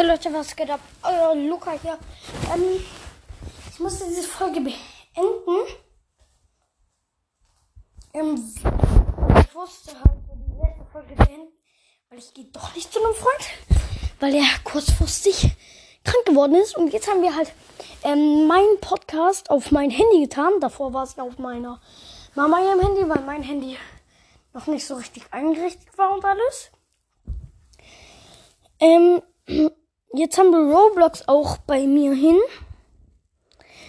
Hey Leute, was geht ab? Euer Luca hier. Ähm, ich musste diese Folge beenden. Ähm, ich wusste halt so die letzte Folge beenden, weil ich gehe doch nicht zu einem Freund, weil er kurzfristig krank geworden ist. Und jetzt haben wir halt ähm, meinen Podcast auf mein Handy getan. Davor war es auf meiner Mama ihrem Handy, weil mein Handy noch nicht so richtig eingerichtet war und alles. Ähm, jetzt haben wir Roblox auch bei mir hin.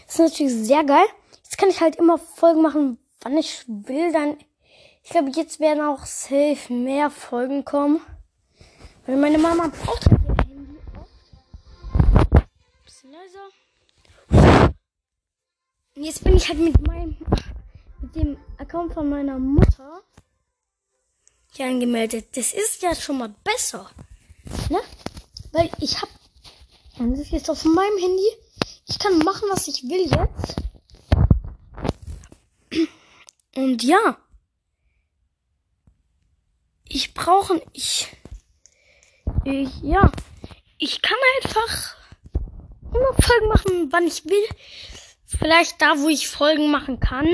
Das ist natürlich sehr geil. Jetzt kann ich halt immer Folgen machen, wann ich will. Dann, ich glaube, jetzt werden auch safe mehr Folgen kommen. Weil meine Mama braucht halt ihr Handy oft. Bisschen leiser. Und jetzt bin ich halt mit meinem, mit dem Account von meiner Mutter hier angemeldet. Das ist ja schon mal besser. Ne? Weil ich hab. Das ist jetzt auf meinem Handy. Ich kann machen, was ich will jetzt. Und ja. Ich brauche. Ich. Ich. Ja. Ich kann einfach immer Folgen machen, wann ich will. Vielleicht da, wo ich Folgen machen kann.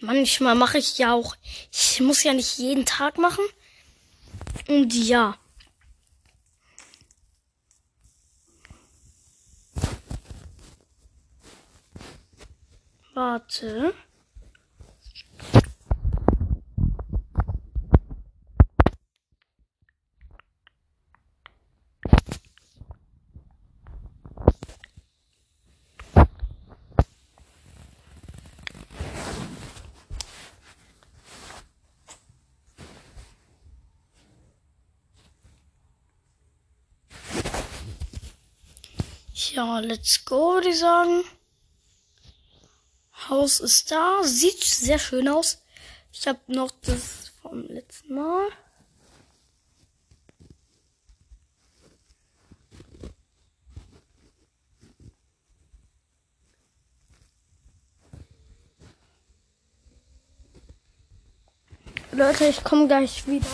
Manchmal mache ich ja auch. Ich muss ja nicht jeden Tag machen. Und ja. Warte. Ja, let's go, würde ich sagen. Haus ist da. Sieht sehr schön aus. Ich habe noch das vom letzten Mal. Leute, ich komme gleich wieder.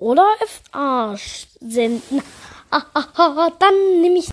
Oder FA senden. Ah, ah, ah, dann nehme ich